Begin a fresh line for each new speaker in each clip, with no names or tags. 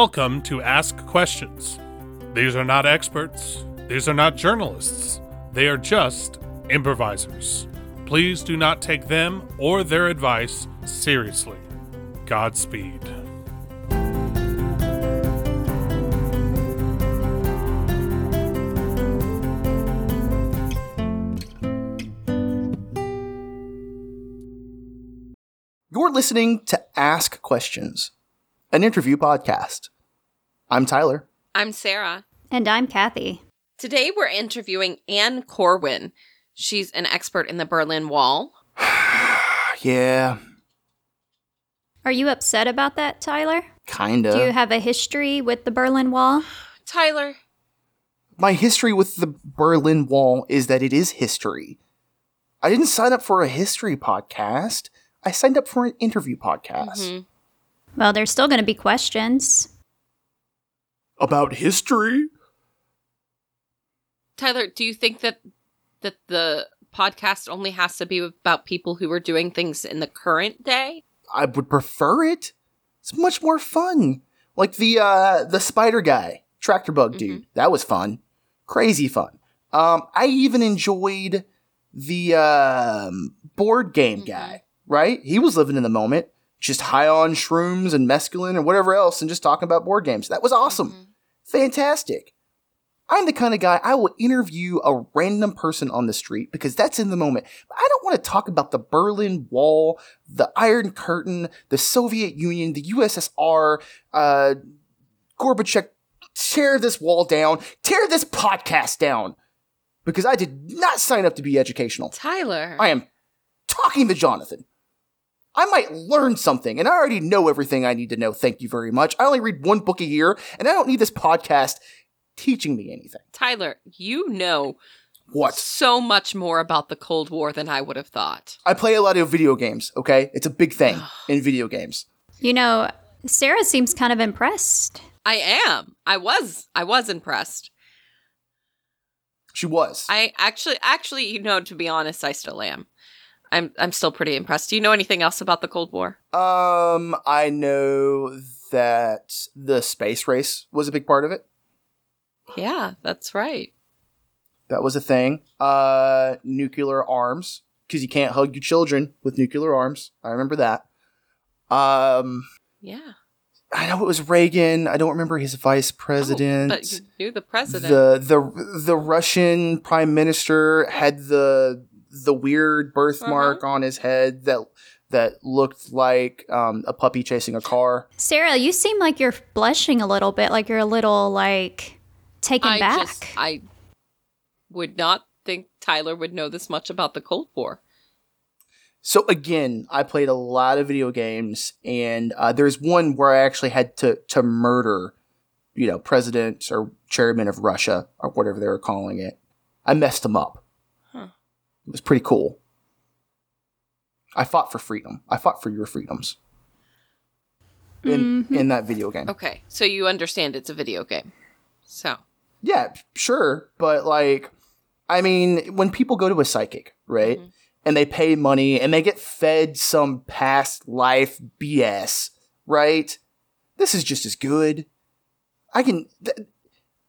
Welcome to Ask Questions. These are not experts, these are not journalists, they are just improvisers. Please do not take them or their advice seriously. Godspeed.
You're listening to Ask Questions, an interview podcast. I'm Tyler.
I'm Sarah.
And I'm Kathy.
Today we're interviewing Anne Corwin. She's an expert in the Berlin Wall.
yeah,
Are you upset about that, Tyler?
kinda.
Do you have a history with the Berlin Wall?
Tyler,
My history with the Berlin Wall is that it is history. I didn't sign up for a history podcast. I signed up for an interview podcast
Mhm.
Well, there's still going to be questions.
about history.
Tyler, do you think that that the podcast only has to be about people who are doing things in the current day?
I would prefer it. It's much more fun. Like the uh the spider guy, tractor bug dude. That was fun. Crazy fun. Um I even enjoyed the um board game guy, right? He was living in the moment, just high on shrooms and mescaline and whatever else and just talking about board games. That was awesome. Fantastic. I'm the kind of guy I will interview a random person on the street because that's in the moment. But I don't want to talk about the Berlin Wall, the Iron Curtain, the Soviet Union, the USSR, uh, Gorbachev. Tear this wall down. Tear this podcast down. Because I did not sign up to be educational.
Tyler.
I am talking to Jonathan. I might learn something, and I already know everything I need to know. Thank you very much. I only read one book a year, and I don't need this podcast teaching me anything.
Tyler, you know
What?
so much more about the Cold War than I would have thought.
I play a lot of video games, okay? It's a big thing in video games.
You know, Sarah seems kind of impressed.
I am. I was. I was impressed.
She was.
I actually actually, you know, to be honest, I still am. I'm I'm still pretty impressed. Do you know anything else about the Cold War?
um, I know that the space race was a big part of it.
Yeah, that's right.
That was a thing. Uh, nuclear arms, because you can't hug your children with nuclear arms. I remember that. Um,
Yeah.
I know it was Reagan. I don't remember his vice
Oh,
president.
but you knew the president.
the the the Russian prime minister had the the weird birthmark
Uh-huh.
on his head that that looked like um, a puppy chasing a car.
Sarah, you seem like you're blushing a little bit, like you're a little like taken
I
back.
just I would not think Tyler would know this much about the Cold War.
So again, I played a lot of video games, and uh, there's one where I actually had to to murder, you know, president or chairman of Russia or whatever they were calling it. I messed him up. It was pretty cool. I fought for freedom. I fought for your freedoms. In mm-hmm. in that video game.
Okay, so you understand it's a video game. So
Yeah, sure, but like, I mean, when people go to a psychic, right, mm-hmm. and they pay money and they get fed some past life BS, right? This is just as good. I can, th-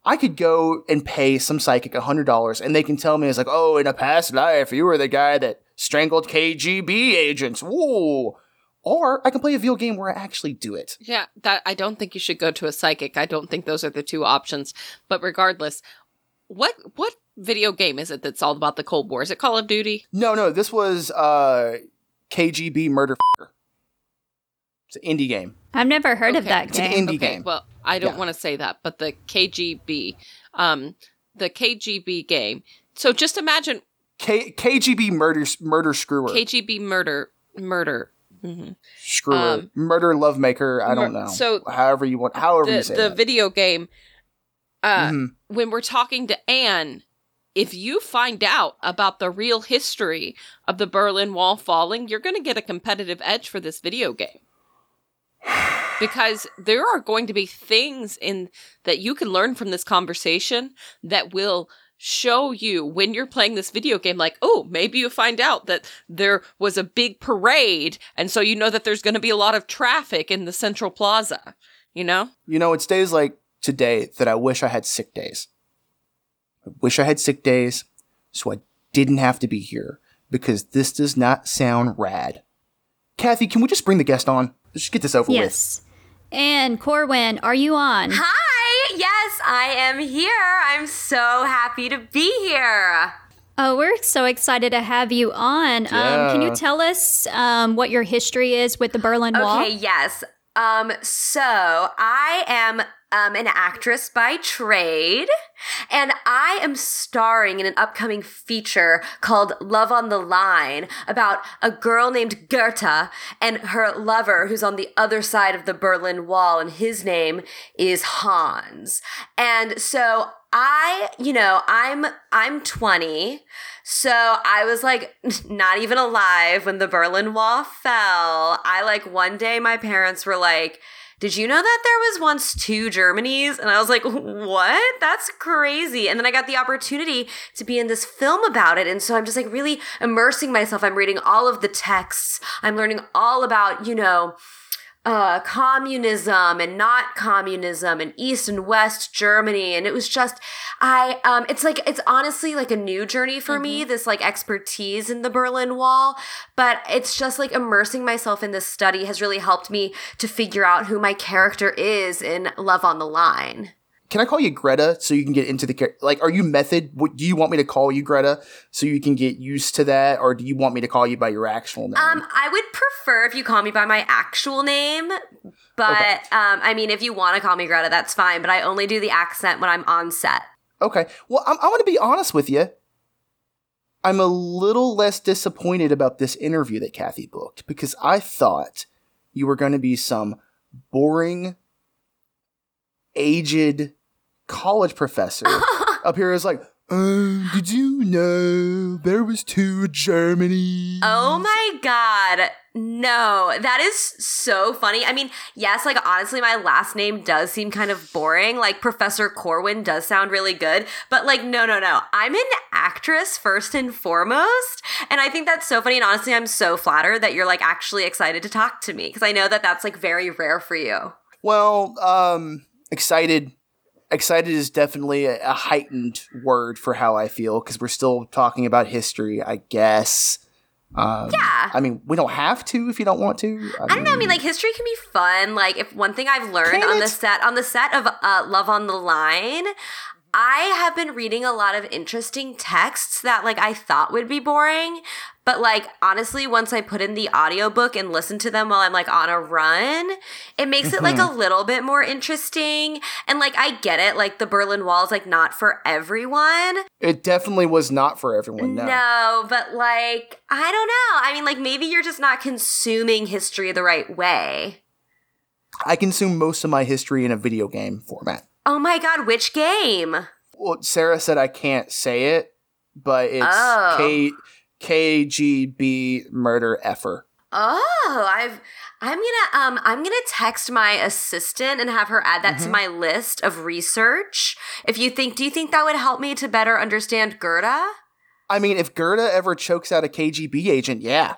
I could go and pay some psychic a hundred dollars, and they can tell me it's like, oh, in a past life, you were the guy that strangled KGB agents. Whoa. Or I can play a video game where I actually do it.
yeah, that I don't think you should go to a psychic. I don't think those are the two options. But regardless, what what video game is it that's all about the Cold War? Is it Call of Duty?
No, no, this was uh KGB Murder. It's an indie game.
I've never heard of
Okay.
that
It's an indie
okay,
game.
well, I don't
Yeah.
want to say that, but the KGB, um, the KGB game. So just imagine
K- KGB Murder Murder Screwer.
KGB murder, murder. Mhm.
Screwer.
um,
Murder Lovemaker. I don't
Mur-
know.
so
however you want, however you
The
say
the
that.
video game. Uh,
Mhm.
when we're talking to Anne, if you find out about the real history of the Berlin Wall falling, you're going to get a competitive edge for this video game. Because there are going to be things in that you can learn from this conversation that will show you when you're playing this video game like oh maybe you find out that there was a big parade and so you know that there's going to be a lot of traffic in the central plaza you know?
You know, it's days like today that I wish I had sick days. I wish I had sick days so I didn't have to be here because this does not sound rad. Kathy, can we just bring the guest on? Let's just get this over with.
Yes. Anne Corwin, are you on?
Hi! Yes, I am here. I'm so happy to be here.
Oh, we're so excited to have you on. Um, can you tell us um, what your history is with the Berlin Wall?
Okay, yes. Um, so I am um, an actress by trade, and I am starring in an upcoming feature called Love on the Line about a girl named Gerda and her lover who's on the other side of the Berlin Wall, and his name is Hans. And so I, you know, I'm I'm 20. So I was like not even alive when the Berlin Wall fell. I like one day my parents were like, did you know that there was once two Germanys? And I was like, what? That's crazy. And then I got the opportunity to be in this film about it. And so I'm just like really immersing myself. I'm reading all of the texts. I'm learning all about, you know, uh, communism and not communism and East and West Germany. And it was just, I, um, it's like, it's honestly like a new journey for me, this like expertise in the Berlin Wall. But it's just like immersing myself in this study has really helped me to figure out who my character is in Love on the Line.
Can I call you Greta so you can get into the char- like? Are you method? What, do you want me to call you Greta so you can get used to that, or do you want me to call you by your actual name?
Um, I would prefer if you call me by my actual name, but
Okay.
um, I mean, if you want to call me Greta, that's fine. But I only do the accent when I'm on set.
Okay. Well, I'm, I'm going to be honest with you. I'm a little less disappointed about this interview that Kathy booked because I thought you were going to be some boring, aged college professor up here is like, um, did you know there was two Germany?
Oh my god. No, that is so funny. I mean, yes, like honestly, my last name does seem kind of boring. Like Professor Corwin does sound really good, but like, no, no, no. I'm an actress first and foremost. And I think that's so funny. And honestly, I'm so flattered that you're like actually excited to talk to me because I know that that's like very rare for you.
Well, um, excited. Excited is definitely a, a heightened word for how I feel because we're still talking about history, I guess. Um,
Yeah.
I mean, we don't have to if you don't want to.
I don't know. I mean, like history can be fun. Like if one thing I've learned on the set on the set of uh, Love on the Line, I have been reading a lot of interesting texts that like I thought would be boring, but like honestly, once I put in the audiobook and listen to them while I'm like on a run, it makes it like a mm-hmm. little bit more interesting. And like I get it, like the Berlin Wall is like not for everyone.
It definitely was not for everyone. No.
No, but like, I don't know. I mean, like, maybe you're just not consuming history the right way.
I consume most of my history in a video game format.
Oh my god, which game?
Well, Sarah said I can't say it, but it's
Oh.
K KGB murder effer.
Oh, I've I'm gonna um I'm gonna text my assistant and have her add that to my list of research. If you think do you think that would help me to better understand Gerda?
I mean, if Gerda ever chokes out a KGB agent, yeah.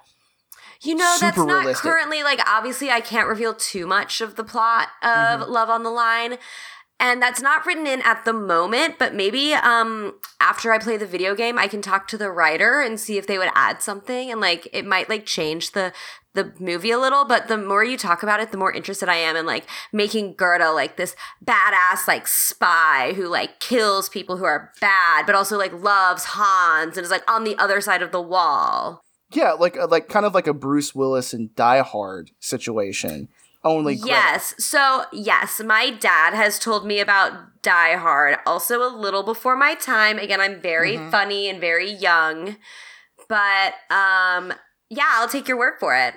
You know, that's not
realistic.
currently like obviously I can't reveal too much of the plot of
Mm-hmm.
Love on the Line. And that's not written in at the moment, but maybe um after I play the video game, I can talk to the writer and see if they would add something and like it might like change the the movie a little, but the more you talk about it, the more interested I am in like making Gerda like this badass like spy who like kills people who are bad, but also like loves Hans and is like on the other side of the wall.
Yeah, like uh, like kind of like a Bruce Willis and Die Hard situation. Only Greta.
Yes. So, yes, my dad has told me about Die Hard, also a little before my time. Again, I'm very funny and very young. But um yeah, I'll take your word for it.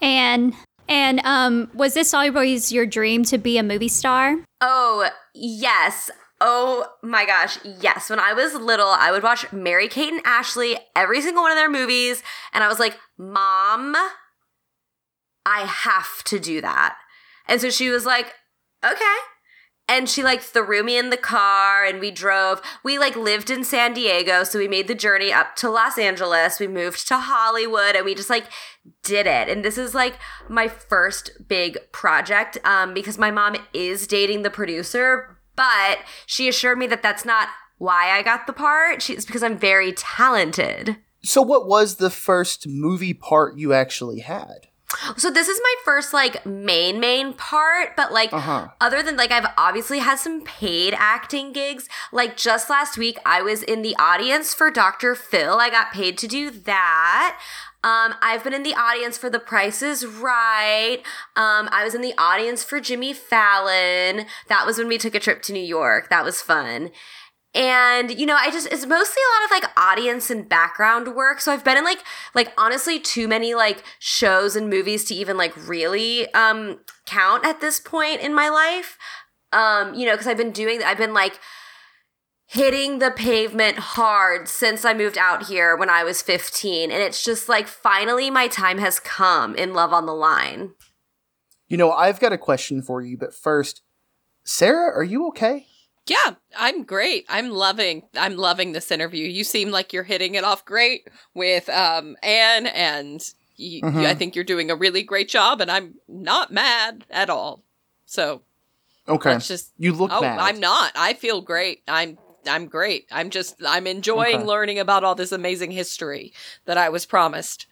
And and um, was this always your dream to be a movie star?
Oh, yes. Oh my gosh, yes. When I was little, I would watch Mary Kate and Ashley, every single one of their movies, and I was like, "Mom, I have to do that." And so she was like, "Okay." and she like threw me in the car and we drove we like lived in san diego so we made the journey up to los angeles we moved to hollywood and we just like did it and this is like my first big project um, because my mom is dating the producer but she assured me that that's not why i got the part she, it's because i'm very talented
So, what was the first movie part you actually had?
So this is my first like main main part, but like
Uh-huh.
other than like I've obviously had some paid acting gigs. Like just last week I was in the audience for Dr. Phil. I got paid to do that. Um, I've been in the audience for The Price is Right. Um, I was in the audience for Jimmy Fallon. That was when we took a trip to New York. That was fun. And you know, I just it's mostly a lot of like audience and background work. So I've been in like like honestly too many like shows and movies to even like really um count at this point in my life. Um, you know, because I've been doing I've been like hitting the pavement hard since I moved out here when I was 15 and it's just like finally my time has come in Love on the Line.
You know, I've got a question for you, but first, Sarah, are you okay?
Yeah, I'm great. I'm loving I'm loving this interview. You seem like you're hitting it off great with um Anne and y- y-
Mhm.
I think you're doing a really great job and I'm not mad at all. So,
Okay.
just
you look
Oh,
mad.
I'm not. I feel great. I'm I'm great. I'm just I'm enjoying
Okay.
learning about all this amazing history that I was promised.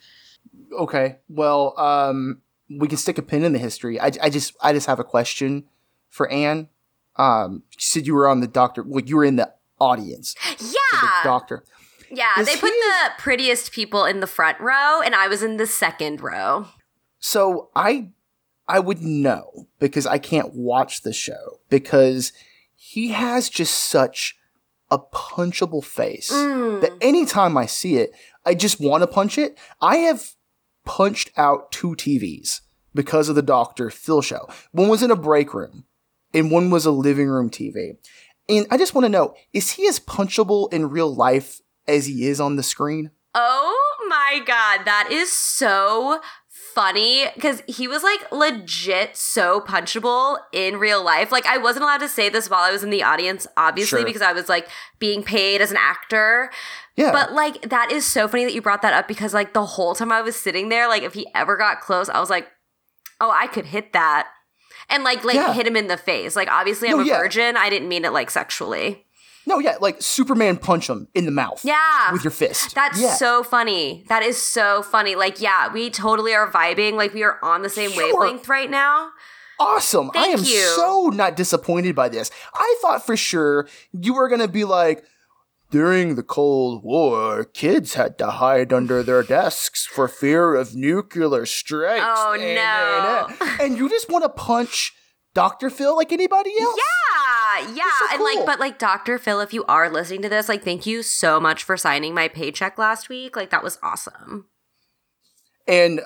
Okay. Well, um, we can stick a pin in the history. I, I just, I just have a question for Anne. Um, you said you were on the doctor. Well, you were in the audience. for the
Yeah.
doctor.
Yeah,
Is
they put the prettiest people in the front row and I was in the second row.
So I, I would know because I can't watch the show because he has just such a punchable face
Mm.
that anytime I see it, I just want to punch it. I have punched out two TVs because of the Dr. Phil show. One was in a break room and one was a living room TV. And I just want to know, is he as punchable in real life as he is on the screen?
Oh my god, that is so funny because he was like legit so punchable in real life. Like, I wasn't allowed to say this while I was in the audience, obviously,
Sure.
because I was like being paid as an actor.
Yeah.
But like, that is so funny that you brought that up because like the whole time I was sitting there, like, if he ever got close, I was like, oh, I could hit that. And like, like
Yeah.
hit him in the face. Like, obviously, I'm
No,
a
yeah.
virgin. I didn't mean it like sexually.
no, yeah, like Superman punch him in the mouth.
Yeah.
With your fist.
That's
yeah.
so funny. That is so funny. Like, yeah, we totally are vibing. Like, we are on the same
You are-
wavelength right now.
awesome.
Thank I
am
you.
so not disappointed by this. I thought for sure you were going to be like, during the Cold War, kids had to hide under their desks for fear of nuclear strikes.
Oh,
And-
no.
And, and you just want to punch Dr. Phil like anybody else?
Yeah, yeah.
so
and like, but like, Dr. Phil, if you are listening to this, like, thank you so much for signing my paycheck last week. Like, that was awesome.
And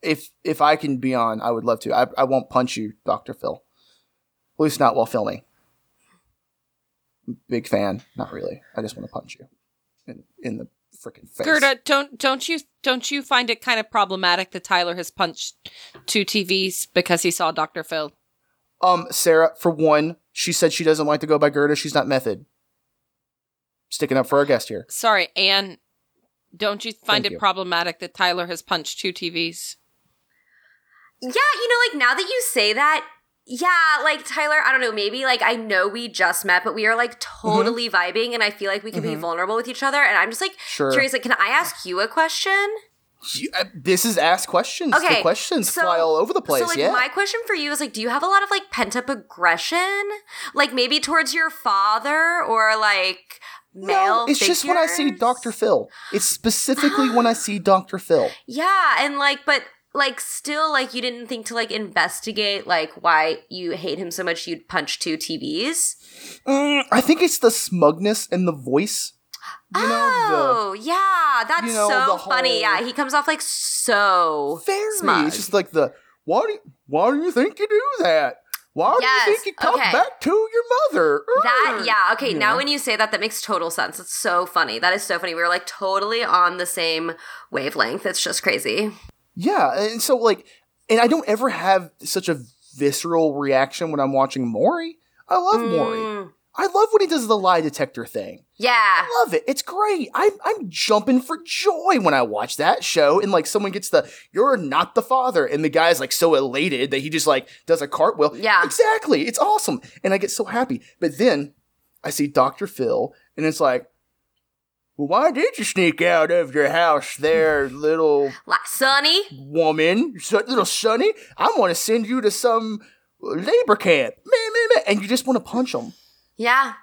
if if I can be on, I would love to. I, I won't punch you, Dr. Phil. At least not while filming. Big fan. Not really. I just want to punch you in, in the freaking face.
Gerda, don't don't you don't you find it kind of problematic that Tyler has punched two TVs because he saw Dr. Phil?
Um, Sarah, for one, she said she doesn't like to go by Gerda. She's not method. Sticking up for our guest here.
Sorry, Anne. Don't you find
Thank
it
you.
problematic that Tyler has punched two TVs?
Yeah, you know, like, now that you say that, yeah, like, Tyler, I don't know, maybe, like, I know we just met, but we are, like, totally vibing, and I feel like we can be
Mhm.
vulnerable with each other. And I'm just, like,
Sure.
curious, like, can I ask you a question?
You- uh, This is Ask Questions.
Okay,
the questions
so-
fly all over the place.
So, like,
yeah.
my question for you is, like, do you have a lot of, like, pent up aggression? Like, maybe towards your father or, like, male
no, it's just when I see? Dr. Phil. It's specifically when I see Dr. Phil.
Yeah, and, like, but, like, still, like, you didn't think to, like, investigate, like, why you hate him so much you'd punch two TVs?
Mm, I think it's the smugness and the voice. You know,
oh, yeah, that's
you know,
so funny. Yeah, he comes off, like, so
the very.
smug.
It's just like the why do you, why do you think you do that? Why
Yes,
do you think you come
okay.
back to your mother?
That yeah, okay,
You
now
know?
when you say that that makes total sense. It's so funny. That is so funny. We were like totally on the same wavelength. It's just crazy.
Yeah, and so like, and I don't ever have such a visceral reaction when I'm watching Maury. I love Maury.
Mm,
I love when he does the lie detector thing.
yeah.
I love it. It's great. I'm I'm jumping for joy when I watch that show and like someone gets the you're not the father and the guy's like so elated that he just like does a cartwheel.
Yeah.
Exactly. It's awesome. And I get so happy. But then I see Dr. Phil and it's like well, why did you sneak out of your house there, little
Like, Sonny.
woman, so, little Sonny? I want to send you to some labor camp. Meh, meh, meh. And you just want to punch him.
Yeah.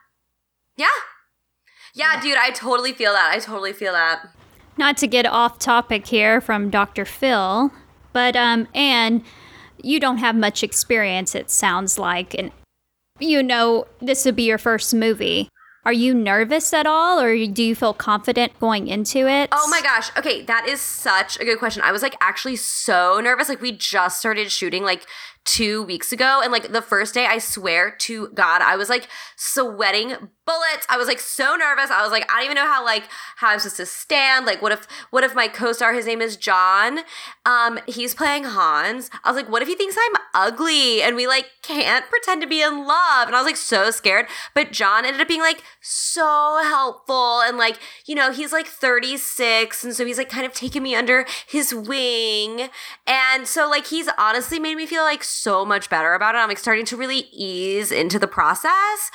Yeah. Yeah, dude, I totally feel that. I totally feel that.
Not to get off topic here from Dr. Phil, but um, Anne, you don't have much experience. It sounds like, and you know this would be your first movie. Are you nervous at all, or do you feel confident going into it?
Oh my gosh. Okay, that is such a good question. I was like actually so nervous. Like we just started shooting like two weeks ago. And like the first day, I swear to God, I was like sweating bullets. I was like so nervous. I was like, I don't even know how like how I'm supposed to stand. Like, what if what if my co-star, his name is John, um, he's playing Hans. I was like, what if he thinks I'm ugly and we like can't pretend to be in love? And I was like so scared. But John ended up being like so helpful and like, you know, he's like 36 and so he's like kind of taking me under his wing. And so like he's honestly made me feel like so much better about it. I'm like starting to really ease into the process.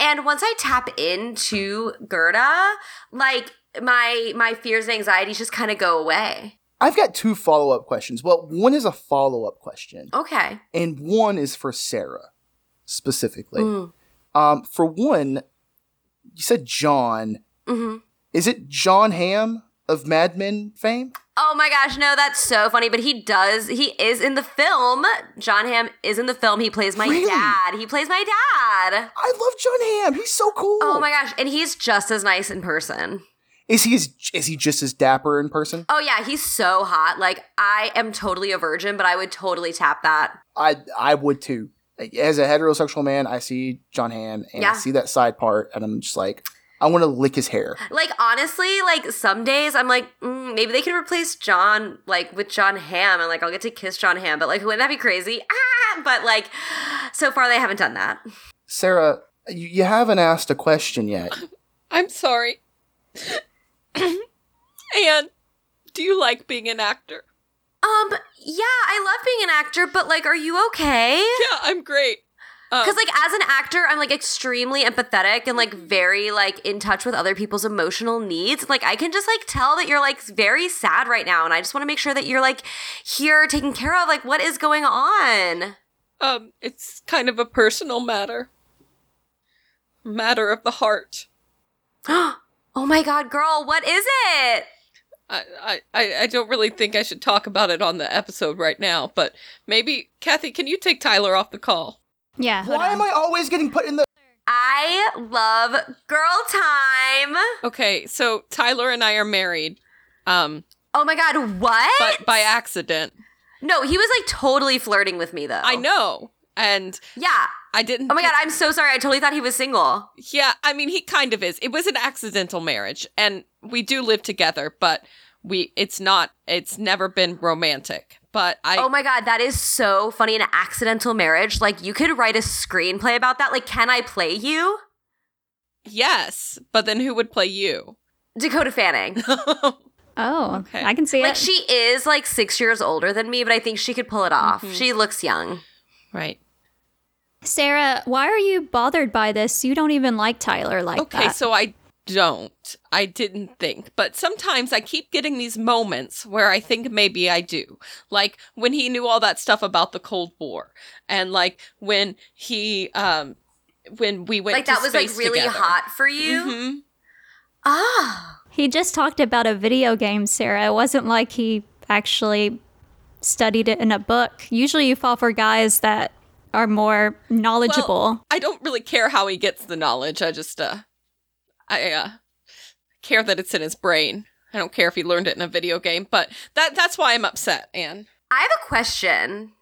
And once I tap into Gerda, like my my fears and anxieties just kind of go away.
I've got two follow up questions. Well, one is a follow up question,
Okay.
and one is for Sarah specifically.
Mm.
Um, for one, you said John.
hmm
Is it John Hamm of Mad Men fame?
Oh my gosh, no, that's so funny. But he does, he is in the film. John Hamm is in the film. He plays my
Really?
dad. He plays my dad.
I love John Hamm. He's so cool.
Oh my gosh. And he's just as nice in person.
Is he as, is he just as dapper in person?
Oh yeah, he's so hot. Like, I am totally a virgin, but I would totally tap that.
I I would too. As a heterosexual man, I see John Hamm and I see that side part, and I'm just like, I want to lick his hair.
Like, honestly, like some days I'm like, mm, maybe they could replace John, like with John Hamm, and like I'll get to kiss John Hamm, but like, wouldn't that be crazy? Ah! But like, so far they haven't done that.
Sarah, you, you haven't asked a question yet.
I'm sorry. and do you like being an actor?
Um, yeah, I love being an actor, but like, are you okay?
Yeah, I'm great. Um,
Because like as an actor, I'm like extremely empathetic and like very like in touch with other people's emotional needs. Like I can just like tell that you're like very sad right now, and I just want to make sure that you're like here taken care of. Like what is going on?
um, it's kind of a personal matter. Matter of the heart.
oh my god, girl, what is it?
I, I, I I don't really think I should talk about it on the episode right now, but maybe Kathy, can you take Tyler off the call?
Yeah.
Why
on.
am I always getting put in the?
I love girl time.
Okay, so Tyler and I are married, um,
Oh my god, what?
but by accident.
no, he was like totally flirting with me though.
I know, and
Yeah.
I didn't.
Oh my god, I'm so sorry. I totally thought he was single.
Yeah, I mean, he kind of is. It was an accidental marriage, and we do live together, but we it's not. It's never been romantic. But I
oh my god, that is so funny. An accidental marriage. Like you could write a screenplay about that. Like, can I play you?
yes, but then who would play you?
Dakota Fanning.
Oh,
Okay.
I can see
like
it.
Like she is like six years older than me, but I think she could pull it off.
Mhm.
She looks young.
right.
Sarah, why are you bothered by this? You don't even like Tyler like
Okay,
that.
so I don't. I didn't think. But sometimes I keep getting these moments where I think maybe I do. Like when he knew all that stuff about the Cold War and like when he um when we went
like
to
that was like really
together.
hot for you.
Mm-hmm.
Ah.
he just talked about a video game, Sarah. It wasn't like he actually studied it in a book. Usually you fall for guys that are more knowledgeable.
Well, I don't really care how he gets the knowledge. I just uh I uh care that it's in his brain. I don't care if he learned it in a video game, but that that's why I'm upset, Anne.
I have a question.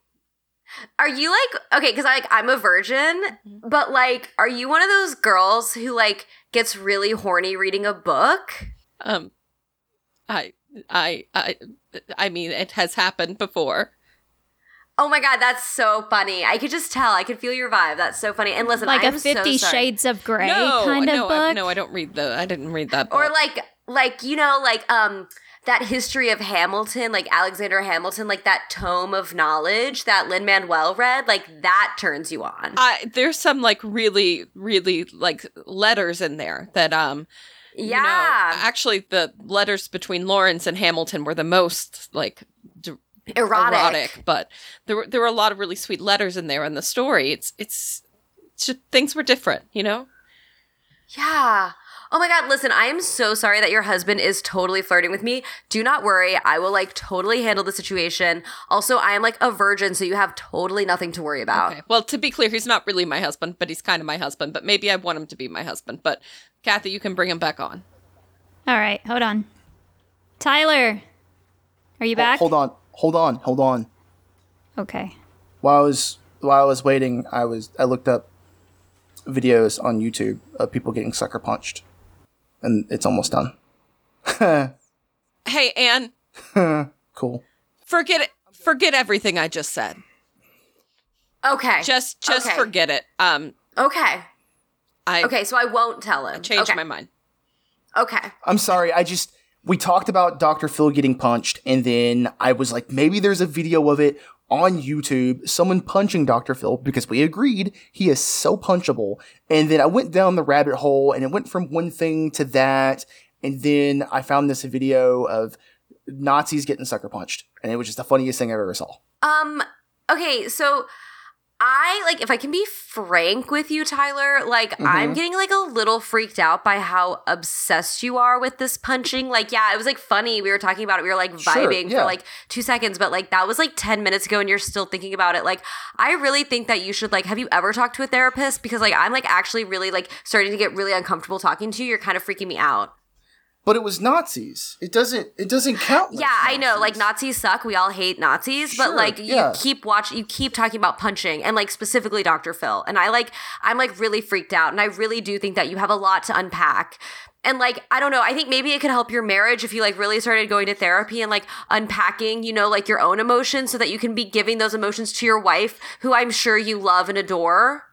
Are you like okay? Because like I'm a virgin,
Mm-hmm.
but like, are you one of those girls who like gets really horny reading a book?
Um I I I I mean it has happened before.
Oh my god, that's so funny. I could just tell. I could feel your vibe. That's so funny. And listen,
like
I
a
am so
Fifty
sorry.
Shades of Grey
no,
kind of
no,
book.
I, no, I don't read the. I didn't read that. Book.
Or like like you know like um that history of Hamilton, like Alexander Hamilton, like that tome of knowledge that Lin Manuel read, like that turns you on.
I, there's some like really, really like letters in there that um
yeah.
you know, actually the letters between Lawrence and Hamilton were the most like d-
erotic.
erotic, but there were there were a lot of really sweet letters in there in the story. It's it's, it's just, things were different, you know.
Yeah. Oh my god, listen, I am so sorry that your husband is totally flirting with me. Do not worry. I will like totally handle the situation. Also, I am like a virgin, so you have totally nothing to worry about.
Okay. Well, to be clear, he's not really my husband, but he's kind of my husband. But maybe I want him to be my husband. But Kathy, you can bring him back on.
All right, hold on. Tyler, are you back?
Hold on, hold on, hold on.
Okay.
While I was while I was waiting, I was I looked up videos on YouTube of people getting sucker punched, and it's almost done.
Hey, Anne,
Cool.
forget it. Forget everything I just said.
Okay.
Just just
Okay.
forget it. Um,
Okay.
I
Okay, so I won't tell him.
changed
okay.
my mind.
Okay.
I'm sorry. I just we talked about Dr. Phil getting punched, and then I was like, maybe there's a video of it on YouTube, someone punching Dr. Phil because we agreed he is so punchable. And then I went down the rabbit hole, and it went from one thing to that, and then I found this video of Nazis getting sucker punched, and it was just the funniest thing I ever saw.
Um okay, so I like if I can be frank with you Tyler, like
Mm-hmm.
I'm getting like a little freaked out by how obsessed you are with this punching. Like yeah, it was like funny. We were talking about it. We were like
Sure,
vibing
yeah.
for like 2 seconds, but like that was like 10 minutes ago and you're still thinking about it. Like I really think that you should like have you ever talked to a therapist because like I'm like actually really like starting to get really uncomfortable talking to you. You're kind of freaking me out.
But it was Nazis. It doesn't. It doesn't count.
Yeah,
it's
I know. Like
Nazis.
Nazis suck. We all hate Nazis, but like you
yeah.
keep watching, you keep talking about punching and like specifically Dr. Phil. And I like I'm like really freaked out and I really do think that you have a lot to unpack. And like I don't know, I think maybe it could help your marriage if you like really started going to therapy and like unpacking, you know, like your own emotions so that you can be giving those emotions to your wife who I'm sure you love and adore.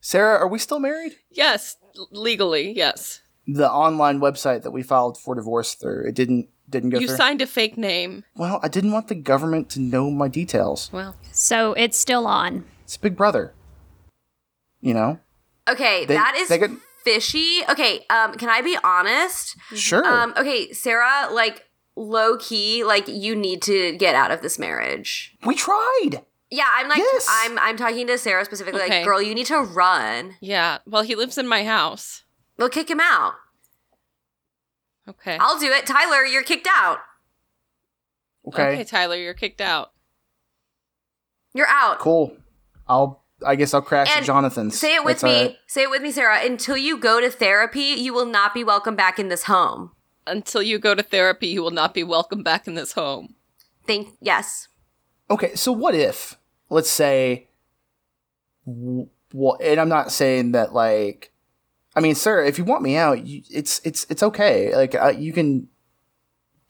Sarah, are we still married?
Yes, legally, yes.
The online website that we filed for divorce through, it didn't didn't go through.
You
through.
signed a fake name.
well, I didn't want the government to know my details.
Well,
So it's still on.
It's Big Brother. You know?
Okay,
They-
that is
they could-
fishy. Okay, um can I be honest?
Sure.
Um, okay, Sarah, like low key, like you need to get out of this marriage.
we tried.
Yeah, I'm like
Yes.
I'm I'm talking to Sarah specifically,
Okay.
like, girl, you need to run.
yeah. Well, he lives in my house.
We'll kick him out.
Okay.
I'll do it. Tyler, you're kicked out.
Okay.
Okay, Tyler, you're kicked out.
You're out.
Cool. I'll I guess I'll crash
And
at Jonathan's.
Say it with
That's
me.
all right.
Say it with me, Sarah. Until you go to therapy, you will not be welcome back in this home.
Until you go to therapy, you will not be welcome back in this home.
Think yes.
Okay, so what if let's say what and I'm not saying that like I mean, sir, if you want me out, you, it's it's it's okay. Like uh, you can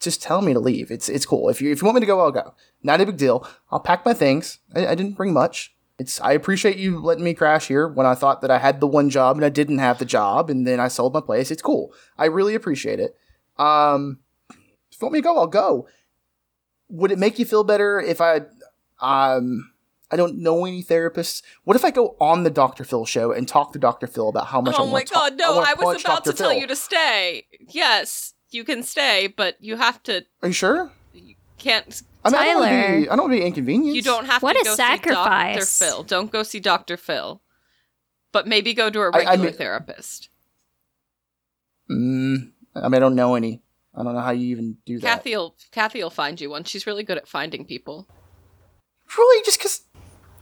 just tell me to leave. It's it's cool. If you if you want me to go, I'll go. Not a big deal. I'll pack my things. I, I didn't bring much. It's I appreciate you letting me crash here when I thought that I had the one job and I didn't have the job, and then I sold my place. It's cool. I really appreciate it. Um, if you want me to go, I'll go. Would it make you feel better if I um I don't know any therapists. What if I go on the Dr. Phil show and talk to Dr. Phil about how much I
oh my
want to Oh my
god, no,
wanna
I, was about
Dr.
to tell
Phil.
you to stay. Yes, you can stay, but you have to
Are you sure?
You can't
I mean, I don't wanna
Tyler.
be, I don't want to be inconvenienced.
you don't have
What
to
a
go
sacrifice.
see Dr. Phil. Don't go see Dr. Phil. But maybe go to a regular
mean-
therapist.
Mm, I mean, I don't know any. I don't know how you even do that.
Kathy'll Kathy'll find you one. She's really good at finding people.
Really, just because,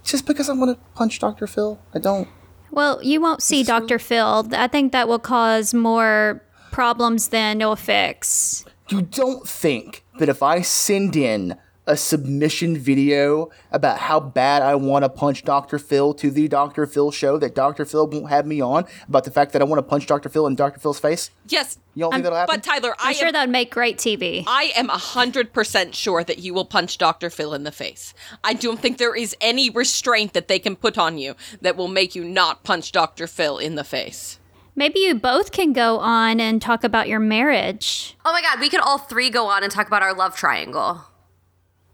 just because I want to punch Dr. Phil, I don't.
Well, you won't see Dr. Phil. I think that will cause more problems than it'll fix.
You don't think that if I send in a submission video about how bad I want to punch Dr. Phil to the Dr. Phil show that Dr. Phil won't have me on about the fact that I want to punch Dr. Phil in Dr. Phil's face?
Yes.
You don't think um, that'll happen?
But Tyler, I
I'm sure
am,
that would make great TV.
I am 100% sure that you will punch Dr. Phil in the face. I don't think there is any restraint that they can put on you that will make you not punch Dr. Phil in the face.
Maybe you both can go on and talk about your marriage.
Oh my god, we could all three go on and talk about our love triangle.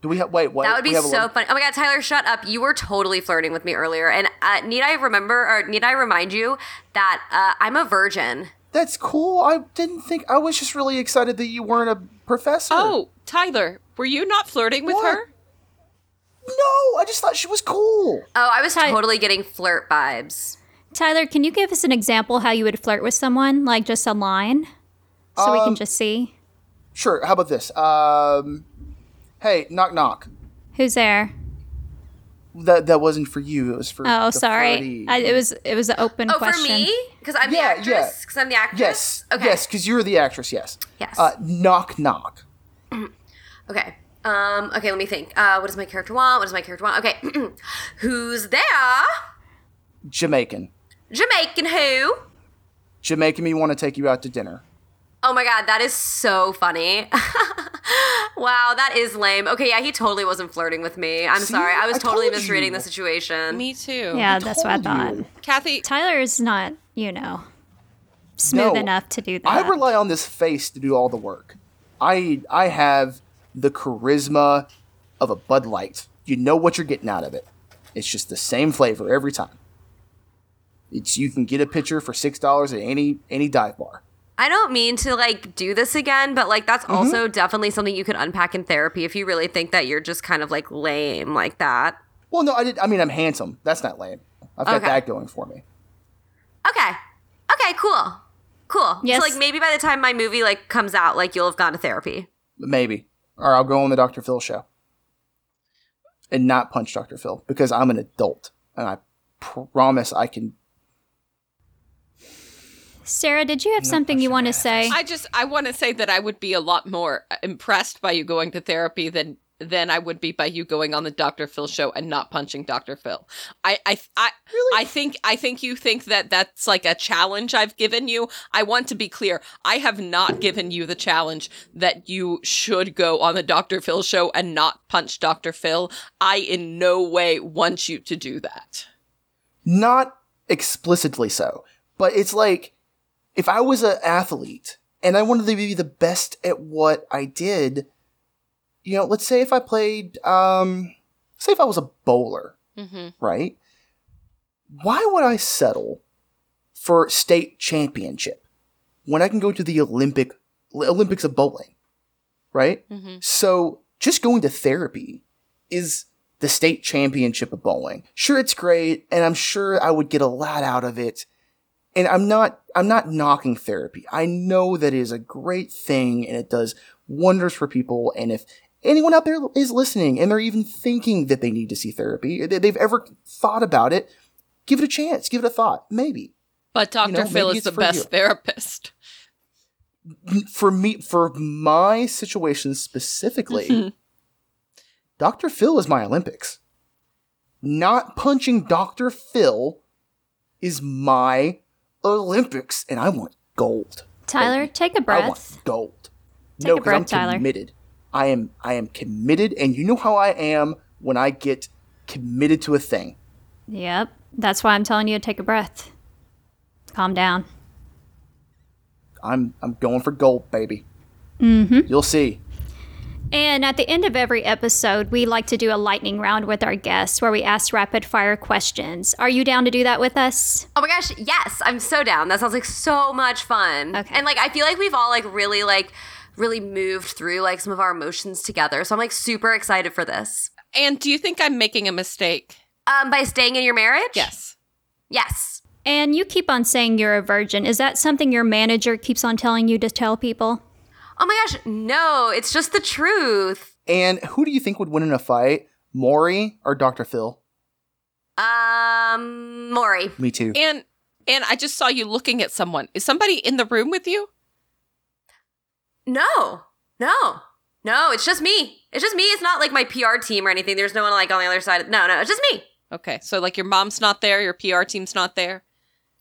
Do we have wait? What?
That would
We
be
have
so funny. Oh my god, Tyler, shut up. You were totally flirting with me earlier. And uh, need I remember or need I remind you that uh, I'm a virgin?
That's cool. I didn't think. I was just really excited that you weren't a professor.
Oh, Tyler, were you not flirting with
What?
her?
no! I just thought she was cool.
Oh, I was
Ty-
totally getting flirt vibes.
Tyler, can you give us an example how you would flirt with someone, like just a line, so we
Um,
can just see
Sure. How about this? Um, hey, knock knock.
who's there?
That that wasn't for you. It was for.
Oh,
the
sorry, I, it was it was an open
Oh,
question.
for me? Because I'm
Yeah,
the
yeah.
actress? Because I'm the actress?
Yes.
Okay.
Yes, because you're the actress. Yes.
Yes.
Uh, knock knock.
Okay. Um, okay, let me think. Uh, what does my character want? What does my character want? Okay. Who's there?
Jamaican.
Jamaican who?
Jamaican me want to take you out to dinner.
Oh my god, that is so funny. wow, that is lame. Okay, yeah, he totally wasn't flirting with me. I'm
See?
sorry. I was
I
totally misreading
you.
the situation.
Me too.
Yeah, that's what I thought.
you.
Kathy,
Tyler is not, you know, smooth
No,
enough to do that.
I rely on this face to do all the work. I I have the charisma of a Bud Light. You know what you're getting out of it. It's just the same flavor every time. It's you can get a pitcher for six dollars at any any dive bar.
I don't mean to like do this again, but like that's mm-hmm. also definitely something you could unpack in therapy if you really think that you're just kind of like lame like that.
Well, no, I did. I mean, I'm handsome. That's not lame. I've got
Okay.
that going for me.
Okay. Okay, cool. Cool.
Yes.
So like maybe by the time my movie like comes out, like you'll have gone to therapy.
Maybe, or I'll go on the Dr. Phil show and not punch Dr. Phil because I'm an adult and I promise I can.
Sarah, did you have something you want to say?
I just I want to say that I would be a lot more uh, impressed by you going to therapy than than I would be by you going on the Dr. Phil show and not punching Dr. Phil. I I I, I think I think you think that that's like a challenge I've given you. I want to be clear. I have not given you the challenge that you should go on the Dr. Phil show and not punch Dr. Phil. I in no way want you to do that.
Not explicitly so, but it's like if I was an athlete and I wanted to be the best at what I did, you know, let's say if I played, um, say if I was a bowler,
Mm-hmm.
right? Why would I settle for state championship when I can go to the Olympic Olympics of bowling, right?
Mm-hmm.
So just going to therapy is the state championship of bowling. Sure, it's great, and I'm sure I would get a lot out of it. And I'm not I'm not knocking therapy. I know that it is a great thing and it does wonders for people. And if anyone out there is listening and they're even thinking that they need to see therapy, they- they've ever thought about it, give it a chance, give it a thought, maybe.
But Dr.
know,
Phil is the best
you.
therapist.
For me, for my situation specifically, mm-hmm. Dr. Phil is my Olympics. Not punching Dr. Phil is my Olympics, and I want gold.
Tyler, take a breath.
I want gold.
Take
no,
a
'cause
breath,
I'm
Tyler.
committed. I am I am committed, and you know how I am when I get committed to a thing.
Yep. That's why I'm telling you to take a breath. Calm down.
I'm I'm going for gold, baby. Mm-hmm. You'll see.
And at the end of every episode, we like to do a lightning round with our guests where we ask rapid fire questions. Are you down to do that with us?
Oh my gosh, yes, I'm so down. That sounds like so much fun.
Okay.
And like I feel like we've all like really like really moved through like some of our emotions together. So I'm like super excited for this.
And do you think I'm making a mistake?
Um by staying in your marriage?
Yes.
Yes.
And you keep on saying you're a virgin. Is that something your manager keeps on telling you to tell people?
Oh my gosh, no, it's just the truth.
And who do you think would win in a fight, Maury or Dr. Phil?
Um Maury.
Me too.
And and I just saw you looking at someone. Is somebody in the room with you?
No. No. No, it's just me. It's just me. It's not like my PR team or anything. There's no one like on the other side. No, no, it's just me.
Okay, so like your mom's not there, your PR team's not there.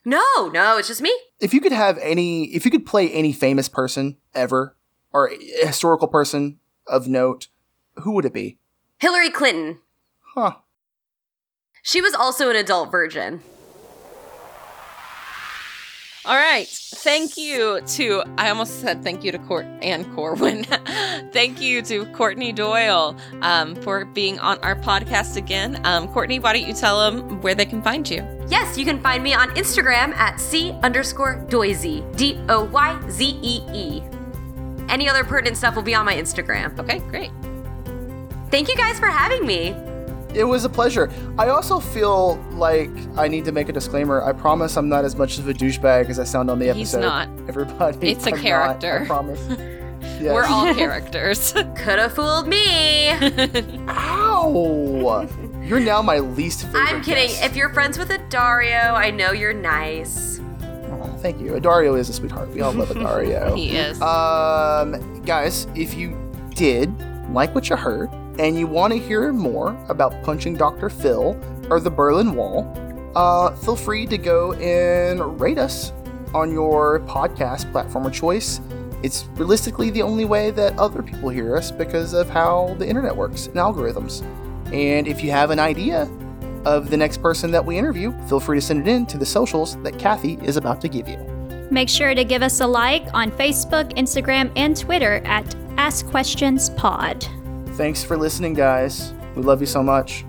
No, no, it's just me.
If you could have any, if you could play any famous person ever, or a historical person of note, who would it be?
Hillary Clinton.
Huh.
She was also an adult virgin.
All right. Thank you to I almost said thank you to Court and Corwin. thank you to Courtney Doyle um, for being on our podcast again. Um, Courtney, why don't you tell them where they can find you?
Yes, you can find me on Instagram at C underscore Doyzee. D O Y Z E E. Any other pertinent stuff will be on my Instagram.
Okay, great.
Thank you guys for having me.
It was a pleasure. I also feel like I need to make a disclaimer. I promise I'm not as much of a douchebag as I sound on the episode.
He's not.
Everybody.
It's a
I'm not,
character.
I promise. Yes.
We're all characters.
Could have fooled me.
Ow! You're now my least favorite.
I'm kidding.
guest.
If you're friends with a Dario, I know you're nice.
Thank you. Dario is a sweetheart. We all love Dario.
he is.
Um, guys, if you did like what you heard and you want to hear more about punching Dr. Phil or the Berlin Wall, uh, feel free to go and rate us on your podcast platform of choice. It's realistically the only way that other people hear us because of how the internet works and algorithms. And if you have an idea of the next person that we interview, feel free to send it in to the socials that Kathy is about to give you.
Make sure to give us a like on Facebook, Instagram, and Twitter at Ask Questions Pod.
Thanks for listening, guys. We love you so much.